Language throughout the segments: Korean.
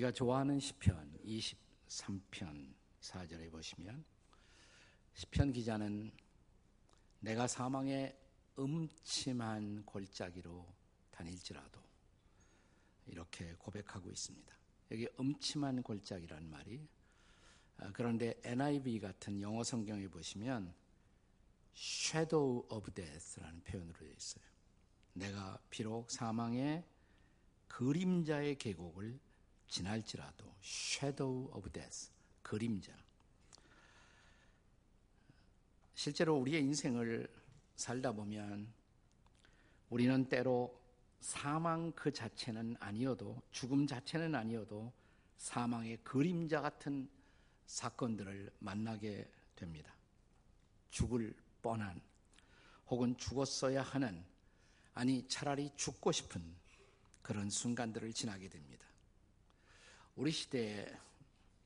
우리가 좋아하는 시편 23편 4절에 보시면 시편 기자는 내가 사망의 음침한 골짜기로 다닐지라도 이렇게 고백하고 있습니다. 여기 음침한 골짜기라는 말이 아, 그런데 NIV 같은 영어 성경에 보시면 shadow of death라는 표현으로 되어 있어요. 내가 비록 사망의 그림자의 계곡을 지날지라도 shadow of death 그림자 실제로 우리의 인생을 살다 보면 우리는 때로 사망 그 자체는 아니어도 죽음 자체는 아니어도 사망의 그림자 같은 사건들을 만나게 됩니다. 죽을 뻔한 혹은 죽었어야 하는 아니 차라리 죽고 싶은 그런 순간들을 지나게 됩니다. 우리 시대에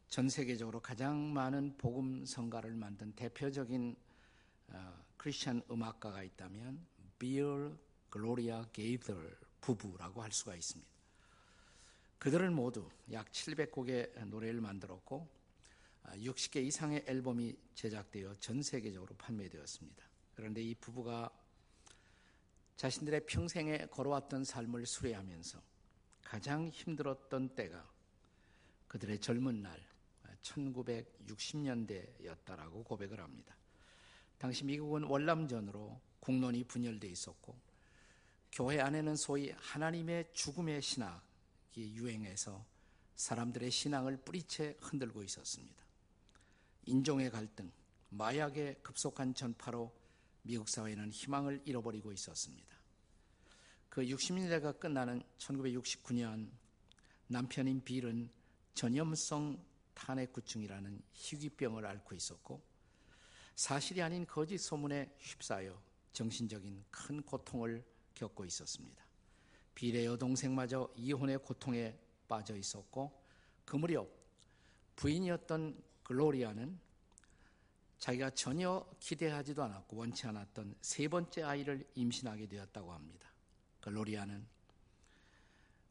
전 세계적으로 가장 많은 복음 성가를 만든 대표적인 어, 크리스천 음악가가 있다면 비얼 글로리아 게이들 부부라고 할 수가 있습니다. 그들은 모두 약 700곡의 노래를 만들었고 60개 아, 이상의 앨범이 제작되어 전 세계적으로 판매되었습니다. 그런데 이 부부가 자신들의 평생에 걸어왔던 삶을 수레하면서 가장 힘들었던 때가 그들의 젊은 날 1960년대였다라고 고백을 합니다. 당시 미국은 월남전으로 국론이 분열돼 있었고 교회 안에는 소위 하나님의 죽음의 신학이 유행해서 사람들의 신앙을 뿌리채 흔들고 있었습니다. 인종의 갈등, 마약의 급속한 전파로 미국 사회는 희망을 잃어버리고 있었습니다. 그 60년대가 끝나는 1969년 남편인 빌은 전염성 탄핵구충이라는 희귀병을 앓고 있었고 사실이 아닌 거짓 소문에 휩싸여 정신적인 큰 고통을 겪고 있었습니다. 빌의 여동생마저 이혼의 고통에 빠져 있었고 그 무렵 부인이었던 글로리아는 자기가 전혀 기대하지도 않았고 원치 않았던 세 번째 아이를 임신하게 되었다고 합니다. 글로리아는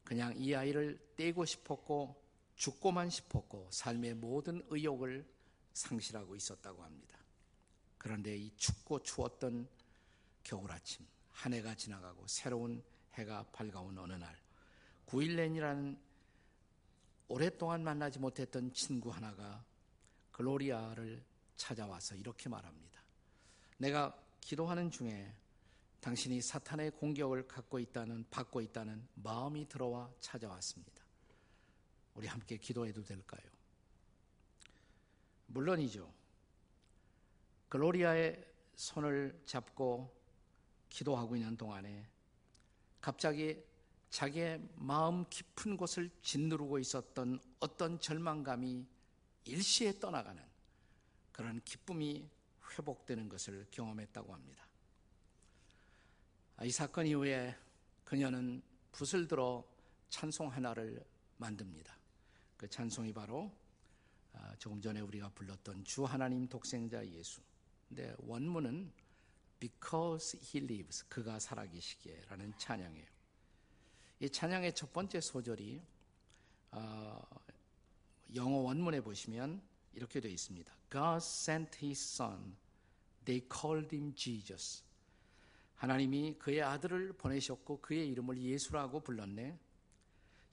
그냥 이 아이를 떼고 싶었고 죽고만 싶었고 삶의 모든 의욕을 상실하고 있었다고 합니다. 그런데 이 춥고 추웠던 겨울 아침, 한 해가 지나가고 새로운 해가 밝아온 어느 날, 9일렌이라는 오랫동안 만나지 못했던 친구 하나가 글로리아를 찾아와서 이렇게 말합니다. 내가 기도하는 중에 당신이 사탄의 공격을 갖고 있다는, 받고 있다는 마음이 들어와 찾아왔습니다. 우리 함께 기도해도 될까요? 물론이죠. 글로리아의 손을 잡고 기도하고 있는 동안에 갑자기 자기의 마음 깊은 곳을 짓누르고 있었던 어떤 절망감이 일시에 떠나가는 그런 기쁨이 회복되는 것을 경험했다고 합니다. 이 사건 이후에 그녀는 붓을 들어 찬송 하나를 만듭니다. 그 찬송이 바로 아, 조금 전에 우리가 불렀던 주 하나님 독생자 예수. 근데 원문은 Because He Lives, 그가 살아계시기에라는 찬양이에요. 이 찬양의 첫 번째 소절이 어, 영어 원문에 보시면 이렇게 되어 있습니다. God sent His Son. They called Him Jesus. 하나님이 그의 아들을 보내셨고 그의 이름을 예수라고 불렀네.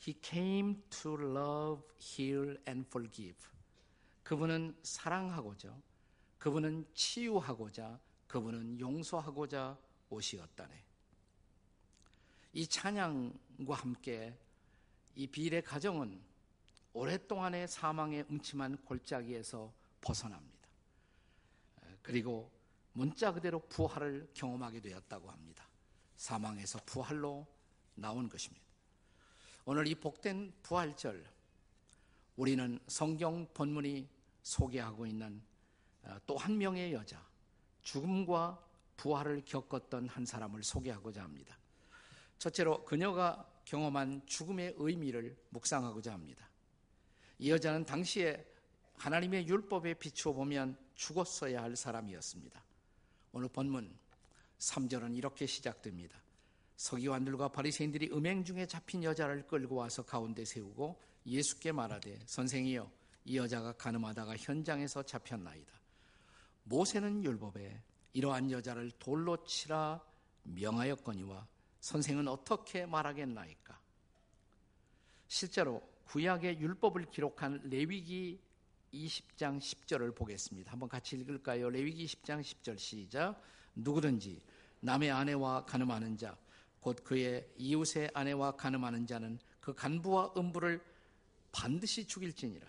He came to love, heal and forgive. 그분은 사랑하고자, 그분은 치유하고자, 그분은 용서하고자 오시었다네. 이 찬양과 함께 이 비례 가정은 오랫동안의 사망의 음침한 골짜기에서 벗어납니다. 그리고 문자 그대로 부활을 경험하게 되었다고 합니다. 사망에서 부활로 나온 것입니다. 오늘 이 복된 부활절, 우리는 성경 본문이 소개하고 있는 어, 또한 명의 여자, 죽음과 부활을 겪었던 한 사람을 소개하고자 합니다. 첫째로 그녀가 경험한 죽음의 의미를 묵상하고자 합니다. 이 여자는 당시에 하나님의 율법에 비추어 보면 죽었어야 할 사람이었습니다. 오늘 본문 3절은 이렇게 시작됩니다. 서기관들과 바리새인들이 음행 중에 잡힌 여자를 끌고 와서 가운데 세우고 예수께 말하되 선생이여 이 여자가 가늠하다가 현장에서 잡혔나이다. 모세는 율법에 이러한 여자를 돌로 치라 명하였거니와 선생은 어떻게 말하겠나이까? 실제로 구약의 율법을 기록한 레위기 20장 10절을 보겠습니다. 한번 같이 읽을까요? 레위기 20장 10절 시작. 누구든지 남의 아내와 가늠하는 자, 곧 그의 이웃의 아내와 가늠하는 자는 그 간부와 음부를 반드시 죽일지니라.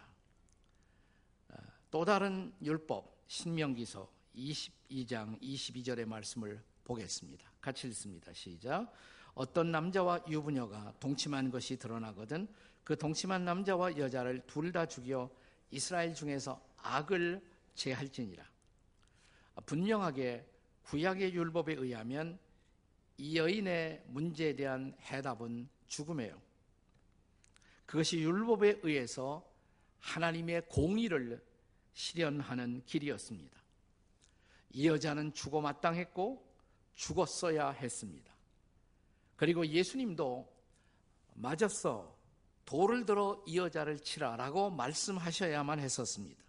아, 또 다른 율법 신명기서 22장 22절의 말씀을 보겠습니다. 같이 읽습니다. 시작. 어떤 남자와 유부녀가 동침한 것이 드러나거든 그 동침한 남자와 여자를 둘 다 죽여 이스라엘 중에서 악을 제할지니라. 분명하게 구약의 율법에 의하면 이 여인의 문제에 대한 해답은 죽음이에요. 그것이 율법에 의해서 하나님의 공의를 실현하는 길이었습니다. 이 여자는 죽어 마땅했고 죽었어야 했습니다. 그리고 예수님도 맞았어. 돌을 들어 이 여자를 치라라고 말씀하셔야만 했었습니다.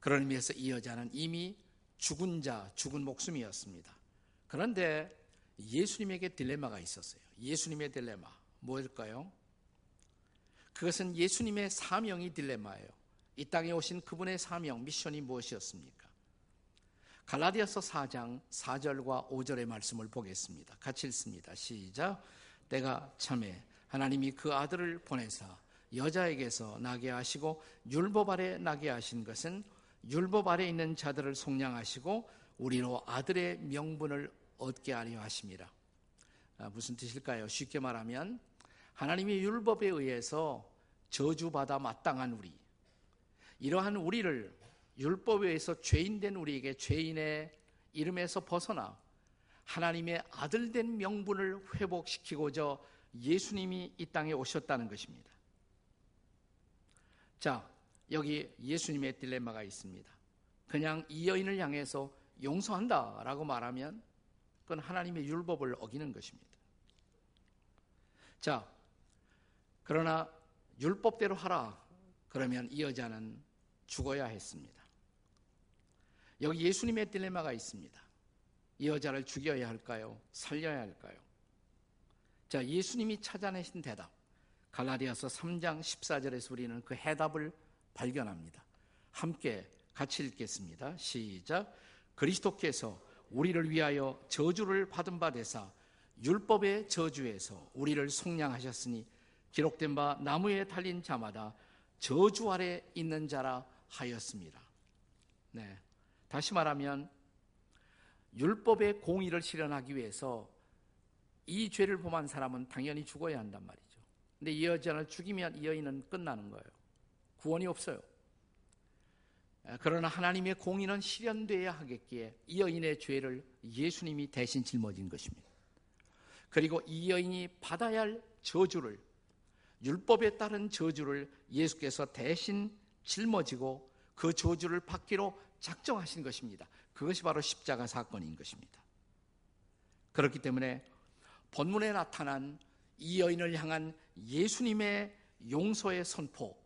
그런 의미에서 이 여자는 이미 죽은 자, 죽은 목숨이었습니다. 그런데 예수님에게 딜레마가 있었어요. 예수님의 딜레마. 뭐일까요? 그것은 예수님의 사명이 딜레마예요. 이 땅에 오신 그분의 사명, 미션이 무엇이었습니까? 갈라디아서 4장 4절과 5절의 말씀을 보겠습니다. 같이 읽습니다. 시작. 때가 참에 하나님이 그 아들을 보내사 여자에게서 나게 하시고 율법 아래 나게 하신 것은 율법 아래 있는 자들을 속량하시고 우리로 아들의 명분을 얻게 하려 하심이라. 아, 무슨 뜻일까요? 쉽게 말하면 하나님의 율법에 의해서 저주받아 마땅한 우리 이러한 우리를 율법에 의해서 죄인된 우리에게 죄인의 이름에서 벗어나 하나님의 아들된 명분을 회복시키고자 예수님이 이 땅에 오셨다는 것입니다. 자, 여기 예수님의 딜레마가 있습니다. 그냥 이 여인을 향해서 용서한다 라고 말하면 그건 하나님의 율법을 어기는 것입니다. 자, 그러나 율법대로 하라. 그러면 이 여자는 죽어야 했습니다. 여기 예수님의 딜레마가 있습니다. 이 여자를 죽여야 할까요? 살려야 할까요? 자, 예수님이 찾아내신 대답. 갈라디아서 3장 14절에서 우리는 그 해답을 발견합니다. 함께 같이 읽겠습니다. 시작. 그리스도께서 우리를 위하여 저주를 받은 바 되사 율법의 저주에서 우리를 속량하셨으니 기록된 바 나무에 달린 자마다 저주 아래 있는 자라 하였습니다. 네. 다시 말하면 율법의 공의를 실현하기 위해서 이 죄를 범한 사람은 당연히 죽어야 한단 말이죠. 근데 이 여자를 죽이면 이 여인은 끝나는 거예요. 구원이 없어요. 그러나 하나님의 공의는 실현되어야 하겠기에 이 여인의 죄를 예수님이 대신 짊어진 것입니다. 그리고 이 여인이 받아야 할 저주를 율법에 따른 저주를 예수께서 대신 짊어지고 그 저주를 받기로 작정하신 것입니다. 그것이 바로 십자가 사건인 것입니다. 그렇기 때문에 본문에 나타난 이 여인을 향한 예수님의 용서의 선포,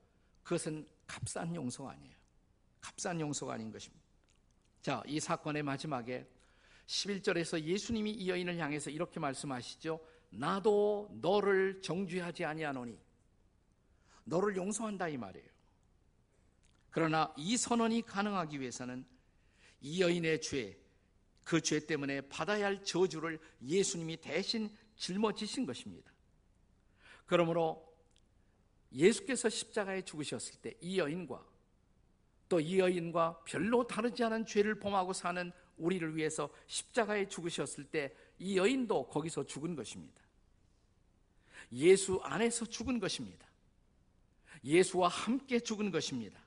그것은 값싼 용서가 아니에요. 값싼 용서가 아닌 것입니다. 자, 이 사건의 마지막에 11절에서 예수님이 이 여인을 향해서 이렇게 말씀하시죠. 나도 너를 정죄하지 아니하노니 너를 용서한다 이 말이에요. 그러나 이 선언이 가능하기 위해서는 이 여인의 죄, 그 죄 때문에 받아야 할 저주를 예수님이 대신 짊어지신 것입니다. 그러므로 예수께서 십자가에 죽으셨을 때 이 여인과 또 이 여인과 별로 다르지 않은 죄를 범하고 사는 우리를 위해서 십자가에 죽으셨을 때 이 여인도 거기서 죽은 것입니다. 예수 안에서 죽은 것입니다. 예수와 함께 죽은 것입니다.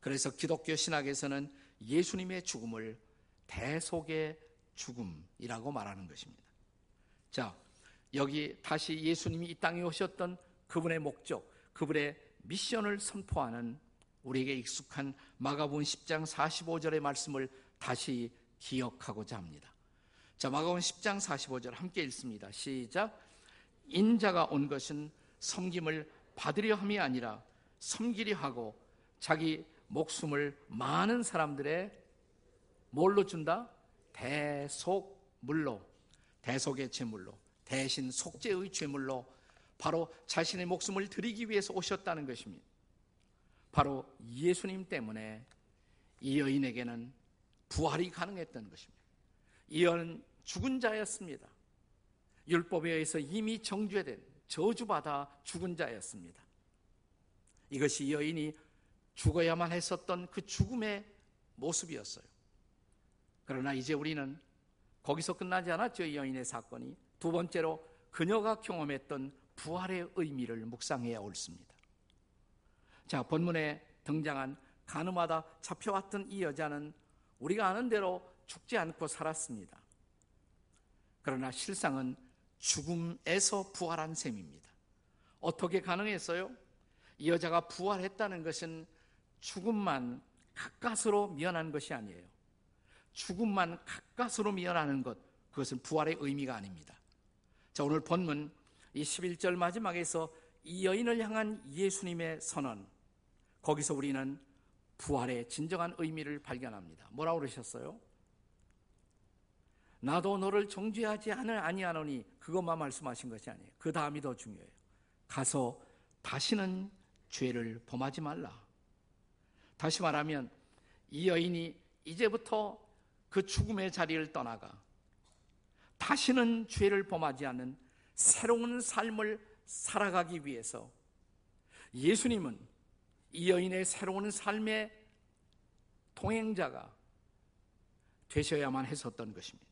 그래서 기독교 신학에서는 예수님의 죽음을 대속의 죽음이라고 말하는 것입니다. 자, 여기 다시 예수님이 이 땅에 오셨던 그분의 목적, 그분의 미션을 선포하는 우리에게 익숙한 마가복음 10장 45절의 말씀을 다시 기억하고자 합니다. 자, 마가복음 10장 45절 함께 읽습니다. 시작. 인자가 온 것은 섬김을 받으려 함이 아니라 섬기려 하고 자기 목숨을 많은 사람들의 뭘로 준다? 대속물로, 대속의 제물로, 대신 속죄의 제물로 바로 자신의 목숨을 드리기 위해서 오셨다는 것입니다. 바로 예수님 때문에 이 여인에게는 부활이 가능했던 것입니다. 이 여인은 죽은 자였습니다. 율법에 의해서 이미 정죄된 저주받아 죽은 자였습니다. 이것이 여인이 죽어야만 했었던 그 죽음의 모습이었어요. 그러나 이제 우리는 거기서 끝나지 않았죠. 이 여인의 사건이. 두 번째로 그녀가 경험했던 부활의 의미를 묵상해야 옳습니다. 자, 본문에 등장한 가늠하다 잡혀왔던 이 여자는 우리가 아는 대로 죽지 않고 살았습니다. 그러나 실상은 죽음에서 부활한 셈입니다. 어떻게 가능했어요? 이 여자가 부활했다는 것은 죽음만 가까스로 미연한 것이 아니에요. 죽음만 가까스로 미연하는 것, 그것은 부활의 의미가 아닙니다. 자, 오늘 본문 이 11절 마지막에서 이 여인을 향한 예수님의 선언, 거기서 우리는 부활의 진정한 의미를 발견합니다. 뭐라고 그러셨어요? 나도 너를 정죄하지 않을 아니하노니 그것만 말씀하신 것이 아니에요. 그 다음이 더 중요해요. 가서 다시는 죄를 범하지 말라. 다시 말하면 이 여인이 이제부터 그 죽음의 자리를 떠나가 다시는 죄를 범하지 않는 새로운 삶을 살아가기 위해서 예수님은 이 여인의 새로운 삶의 동행자가 되셔야만 했었던 것입니다.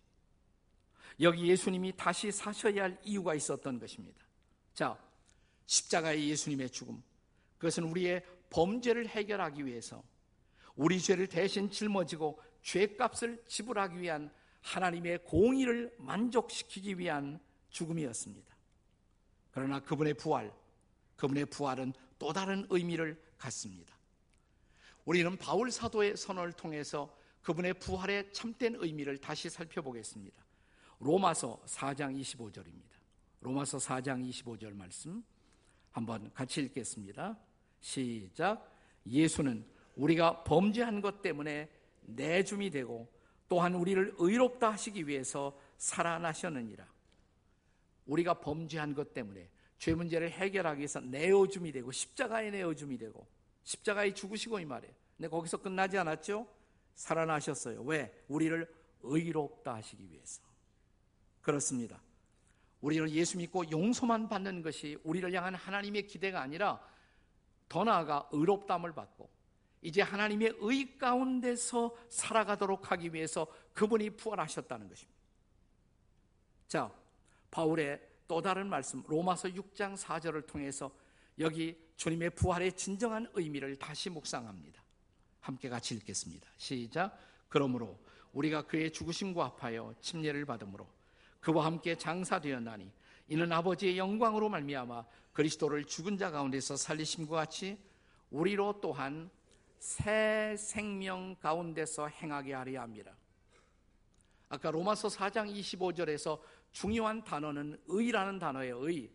여기 예수님이 다시 사셔야 할 이유가 있었던 것입니다. 자, 십자가의 예수님의 죽음. 그것은 우리의 범죄를 해결하기 위해서 우리 죄를 대신 짊어지고 죄값을 지불하기 위한 하나님의 공의를 만족시키기 위한 죽음이었습니다. 그러나 그분의 부활, 그분의 부활은 또 다른 의미를 갖습니다. 우리는 바울 사도의 선언을 통해서 그분의 부활의 참된 의미를 다시 살펴보겠습니다. 로마서 4장 25절입니다. 로마서 4장 25절 말씀 한번 같이 읽겠습니다. 시작. 예수는 우리가 범죄한 것 때문에 내줌이 되고 또한 우리를 의롭다 하시기 위해서 살아나셨느니라. 우리가 범죄한 것 때문에 죄 문제를 해결하기 위해서 내어줌이 되고 십자가에 내어줌이 되고 십자가에 죽으시고 이 말이에요. 근데 거기서 끝나지 않았죠? 살아나셨어요. 왜? 우리를 의롭다 하시기 위해서. 그렇습니다. 우리를 예수 믿고 용서만 받는 것이 우리를 향한 하나님의 기대가 아니라 더 나아가 의롭담을 받고 이제 하나님의 의 가운데서 살아가도록 하기 위해서 그분이 부활하셨다는 것입니다. 자, 바울의 또 다른 말씀 로마서 6장 4절을 통해서 여기 주님의 부활의 진정한 의미를 다시 묵상합니다. 함께 같이 읽겠습니다. 시작. 그러므로 우리가 그의 죽으심과 합하여 침례를 받음으로 그와 함께 장사되었나니 이는 아버지의 영광으로 말미암아 그리스도를 죽은 자 가운데서 살리심과 같이 우리로 또한 새 생명 가운데서 행하게 하려 합니다. 아까 로마서 4장 25절에서 중요한 단어는 의라는 단어예요. 의.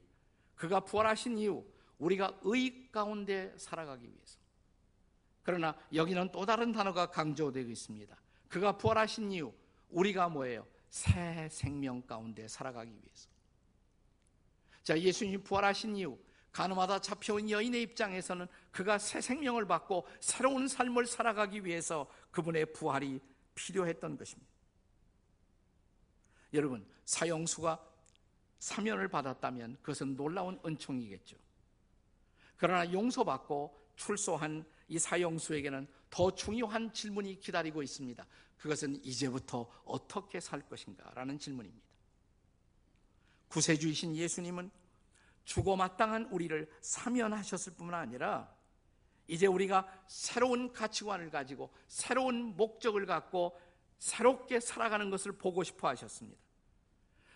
그가 부활하신 이후 우리가 의 가운데 살아가기 위해서. 그러나 여기는 또 다른 단어가 강조되고 있습니다. 그가 부활하신 이후 우리가 뭐예요? 새 생명 가운데 살아가기 위해서. 자, 예수님이 부활하신 이후 가늠하다 잡혀온 여인의 입장에서는 그가 새 생명을 받고 새로운 삶을 살아가기 위해서 그분의 부활이 필요했던 것입니다. 여러분, 사형수가 사면을 받았다면 그것은 놀라운 은총이겠죠. 그러나 용서받고 출소한 이 사형수에게는 더 중요한 질문이 기다리고 있습니다. 그것은 이제부터 어떻게 살 것인가? 라는 질문입니다. 구세주이신 예수님은 죽어 마땅한 우리를 사면하셨을 뿐만 아니라 이제 우리가 새로운 가치관을 가지고 새로운 목적을 갖고 새롭게 살아가는 것을 보고 싶어 하셨습니다.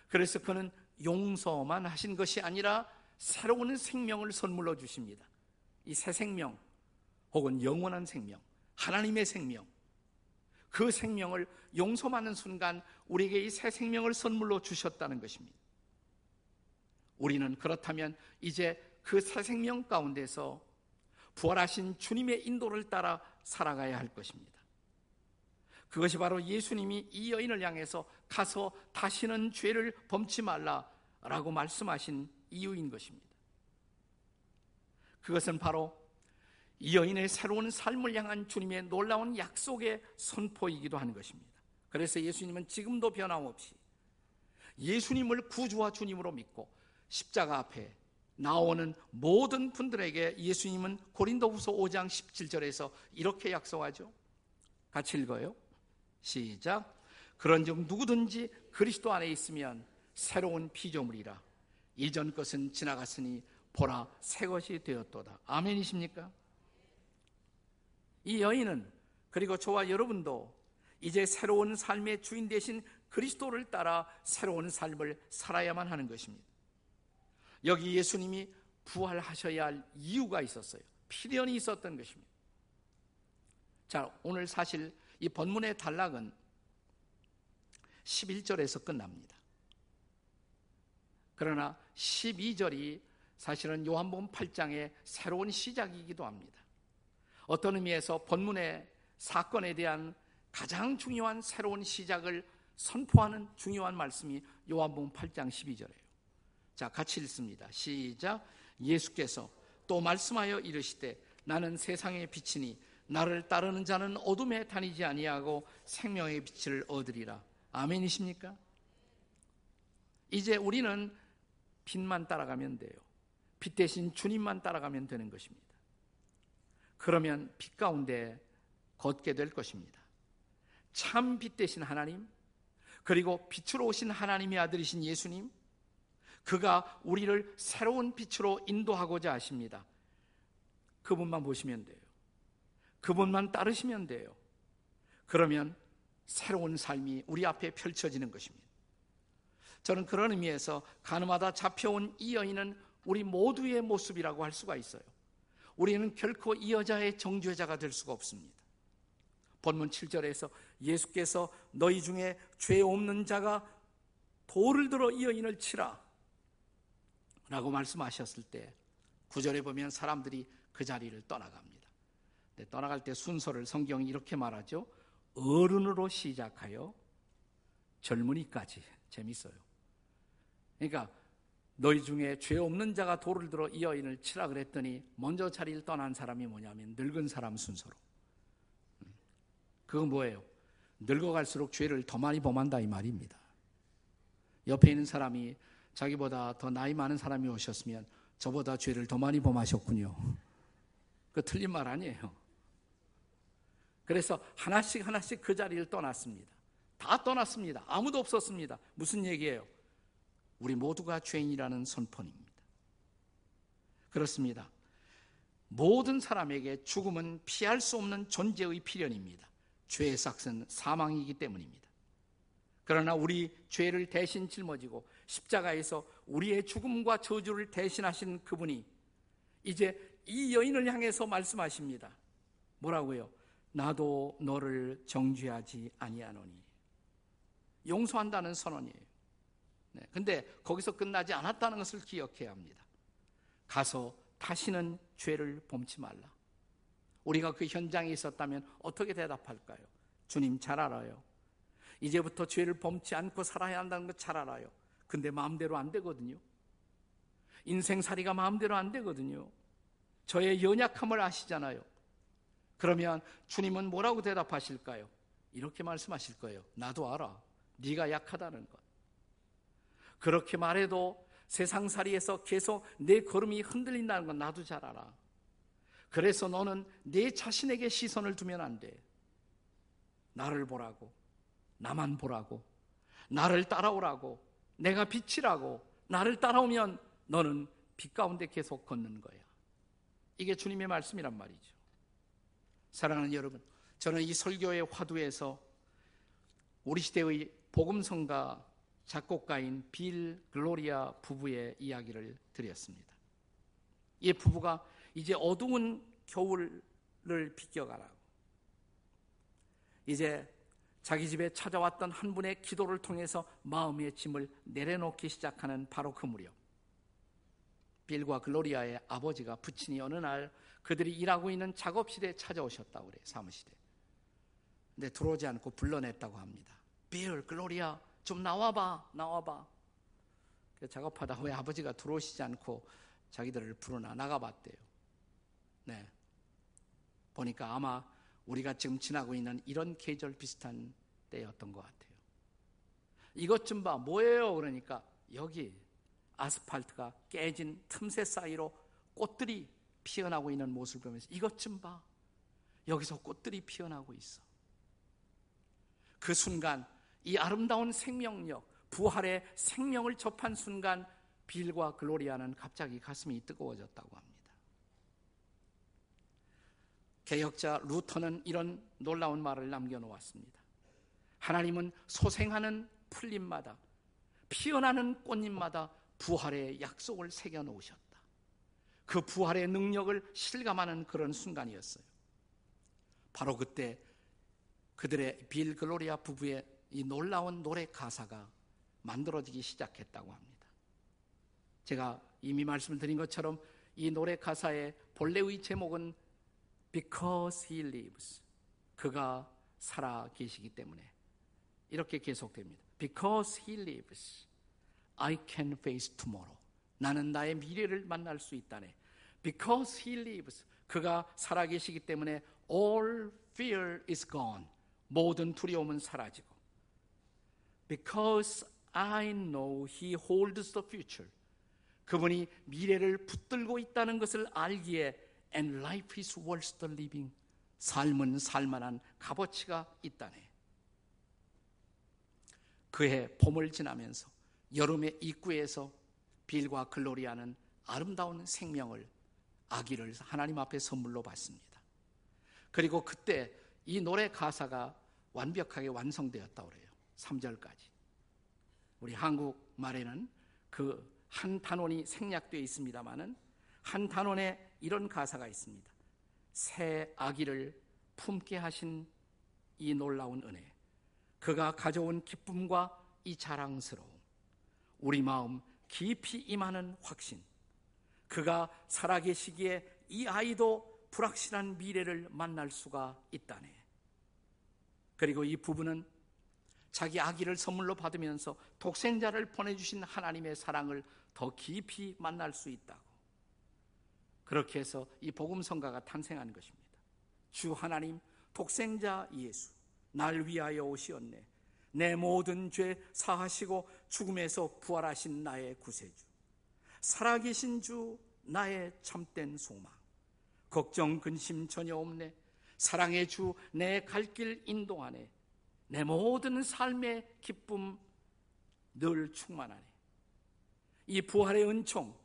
그래서 그는 용서만 하신 것이 아니라 새로운 생명을 선물로 주십니다. 이 새 생명 혹은 영원한 생명, 하나님의 생명, 그 생명을 용서하는 순간 우리에게 이 새 생명을 선물로 주셨다는 것입니다. 우리는 그렇다면 이제 그 새 생명 가운데서 부활하신 주님의 인도를 따라 살아가야 할 것입니다. 그것이 바로 예수님이 이 여인을 향해서 가서 다시는 죄를 범치 말라라고 말씀하신 이유인 것입니다. 그것은 바로 이 여인의 새로운 삶을 향한 주님의 놀라운 약속의 선포이기도 하는 것입니다. 그래서 예수님은 지금도 변함없이 예수님을 구주와 주님으로 믿고 십자가 앞에 나오는 모든 분들에게 예수님은 고린도후서 5장 17절에서 이렇게 약속하죠. 같이 읽어요. 시작. 그런즉 누구든지 그리스도 안에 있으면 새로운 피조물이라 이전 것은 지나갔으니 보라 새 것이 되었도다. 아멘이십니까? 이 여인은 그리고 저와 여러분도 이제 새로운 삶의 주인 되신 그리스도를 따라 새로운 삶을 살아야만 하는 것입니다. 여기 예수님이 부활하셔야 할 이유가 있었어요. 필연이 있었던 것입니다. 자, 오늘 사실 이 본문의 단락은 11절에서 끝납니다. 그러나 12절이 사실은 요한복음 8장의 새로운 시작이기도 합니다. 어떤 의미에서 본문의 사건에 대한 가장 중요한 새로운 시작을 선포하는 중요한 말씀이 요한복음 8장 12절이에요. 자, 같이 읽습니다. 시작. 예수께서 또 말씀하여 이르시되 나는 세상의 빛이니 나를 따르는 자는 어둠에 다니지 아니하고 생명의 빛을 얻으리라. 아멘이십니까? 이제 우리는 빛만 따라가면 돼요. 빛 대신 주님만 따라가면 되는 것입니다. 그러면 빛 가운데 걷게 될 것입니다. 참 빛 대신 하나님, 그리고 빛으로 오신 하나님의 아들이신 예수님, 그가 우리를 새로운 빛으로 인도하고자 하십니다. 그분만 보시면 돼요. 그분만 따르시면 돼요. 그러면 새로운 삶이 우리 앞에 펼쳐지는 것입니다. 저는 그런 의미에서 가늠하다 잡혀온 이 여인은 우리 모두의 모습이라고 할 수가 있어요. 우리는 결코 이 여자의 정죄자가 될 수가 없습니다. 본문 7절에서 예수께서 너희 중에 죄 없는 자가 돌을 들어 이 여인을 치라 라고 말씀하셨을 때 9절에 보면 사람들이 그 자리를 떠나갑니다. 떠나갈 때 순서를 성경이 이렇게 말하죠. 어른으로 시작하여 젊은이까지 재밌어요. 그러니까 너희 중에 죄 없는 자가 돌을 들어 이 여인을 치라 그랬더니 먼저 자리를 떠난 사람이 뭐냐면 늙은 사람 순서로. 음. 그건 뭐예요? 늙어갈수록 죄를 더 많이 범한다 이 말입니다. 옆에 있는 사람이 자기보다 더 나이 많은 사람이 오셨으면 저보다 죄를 더 많이 범하셨군요. 그 틀린 말 아니에요. 그래서 하나씩 하나씩 그 자리를 떠났습니다. 다 떠났습니다. 아무도 없었습니다. 무슨 얘기예요? 우리 모두가 죄인이라는 선포입니다. 그렇습니다. 모든 사람에게 죽음은 피할 수 없는 존재의 필연입니다. 죄의 삭은 사망이기 때문입니다. 그러나 우리 죄를 대신 짊어지고 십자가에서 우리의 죽음과 저주를 대신하신 그분이 이제 이 여인을 향해서 말씀하십니다. 뭐라고요? 나도 너를 정죄하지 아니하노니. 용서한다는 선언이에요. 네, 근데 거기서 끝나지 않았다는 것을 기억해야 합니다. 가서 다시는 죄를 범치 말라. 우리가 그 현장에 있었다면 어떻게 대답할까요? 주님 잘 알아요. 이제부터 죄를 범치 않고 살아야 한다는 것 잘 알아요. 근데 마음대로 안 되거든요. 인생살이가 마음대로 안 되거든요. 저의 연약함을 아시잖아요. 그러면 주님은 뭐라고 대답하실까요? 이렇게 말씀하실 거예요. 나도 알아. 네가 약하다는 것. 그렇게 말해도 세상살이에서 계속 내 걸음이 흔들린다는 건 나도 잘 알아. 그래서 너는 내 자신에게 시선을 두면 안 돼. 나를 보라고. 나만 보라고. 나를 따라오라고. 내가 빛이라고. 나를 따라오면 너는 빛 가운데 계속 걷는 거야. 이게 주님의 말씀이란 말이죠. 사랑하는 여러분, 저는 이 설교의 화두에서 우리 시대의 복음성가 작곡가인 빌 글로리아 부부의 이야기를 드렸습니다. 이 부부가 이제 어두운 겨울을 비껴가라고 이제 자기 집에 찾아왔던 한 분의 기도를 통해서 마음의 짐을 내려놓기 시작하는 바로 그 무렵 빌과 글로리아의 아버지가 부친이 어느 날 그들이 일하고 있는 작업실에 찾아오셨다고 그래요. 사무실에. 근데 들어오지 않고 불러냈다고 합니다. 빌, 글로리아 좀 나와봐, 나와봐. 작업하다 왜 아버지가 들어오시지 않고 자기들을 부르나 나가봤대요. 네. 보니까 아마 우리가 지금 지나고 있는 이런 계절 비슷한 때였던 것 같아요. 이것 좀 봐, 뭐예요? 그러니까 여기 아스팔트가 깨진 틈새 사이로 꽃들이 피어나고 있는 모습을 보면서 이것 좀 봐. 여기서 꽃들이 피어나고 있어. 그 순간 이 아름다운 생명력, 부활의 생명을 접한 순간 빌과 글로리아는 갑자기 가슴이 뜨거워졌다고 합니다. 개혁자 루터는 이런 놀라운 말을 남겨놓았습니다. 하나님은 소생하는 풀잎마다 피어나는 꽃잎마다 부활의 약속을 새겨 놓으셨다. 그 부활의 능력을 실감하는 그런 순간이었어요. 바로 그때 그들의 빌 글로리아 부부의 이 놀라운 노래 가사가 만들어지기 시작했다고 합니다. 제가 이미 말씀을 드린 것처럼 이 노래 가사의 본래의 제목은 Because He Lives. 그가 살아 계시기 때문에 이렇게 계속됩니다. Because He lives, I can face tomorrow. 나는 나의 미래를 만날 수 있다네. Because He lives, 그가 살아 계시기 때문에 all fear is gone. 모든 두려움은 사라지고. Because I know He holds the future. 그분이 미래를 붙들고 있다는 것을 알기에 and life is worth the living. 삶은 살만한 값어치가 있다네. 그해 봄을 지나면서 여름의 입구에서 빌과 글로리아는 아름다운 생명을 아기를 하나님 앞에 선물로 받습니다. 그리고 그때 이 노래 가사가 완벽하게 완성되었다고 그래요. 3절까지. 우리 한국 말에는 그 한 단원이 생략되어 있습니다만은 한 단원에 이런 가사가 있습니다. 새 아기를 품게 하신 이 놀라운 은혜. 그가 가져온 기쁨과 이 자랑스러움, 우리 마음 깊이 임하는 확신, 그가 살아계시기에 이 아이도 불확실한 미래를 만날 수가 있다네. 그리고 이 부부는 자기 아기를 선물로 받으면서 독생자를 보내주신 하나님의 사랑을 더 깊이 만날 수 있다고. 그렇게 해서 이 복음성가가 탄생한 것입니다. 주 하나님, 독생자 예수, 날 위하여 오시었네. 내 모든 죄 사하시고 죽음에서 부활하신 나의 구세주. 살아계신 주 나의 참된 소망. 걱정 근심 전혀 없네. 사랑의 주 내 갈 길 인도하네. 내 모든 삶의 기쁨 늘 충만하네. 이 부활의 은총,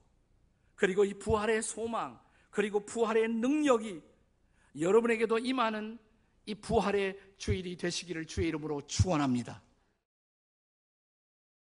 그리고 이 부활의 소망, 그리고 부활의 능력이 여러분에게도 임하는 이 부활의 주일이 되시기를 주의 이름으로 축원합니다.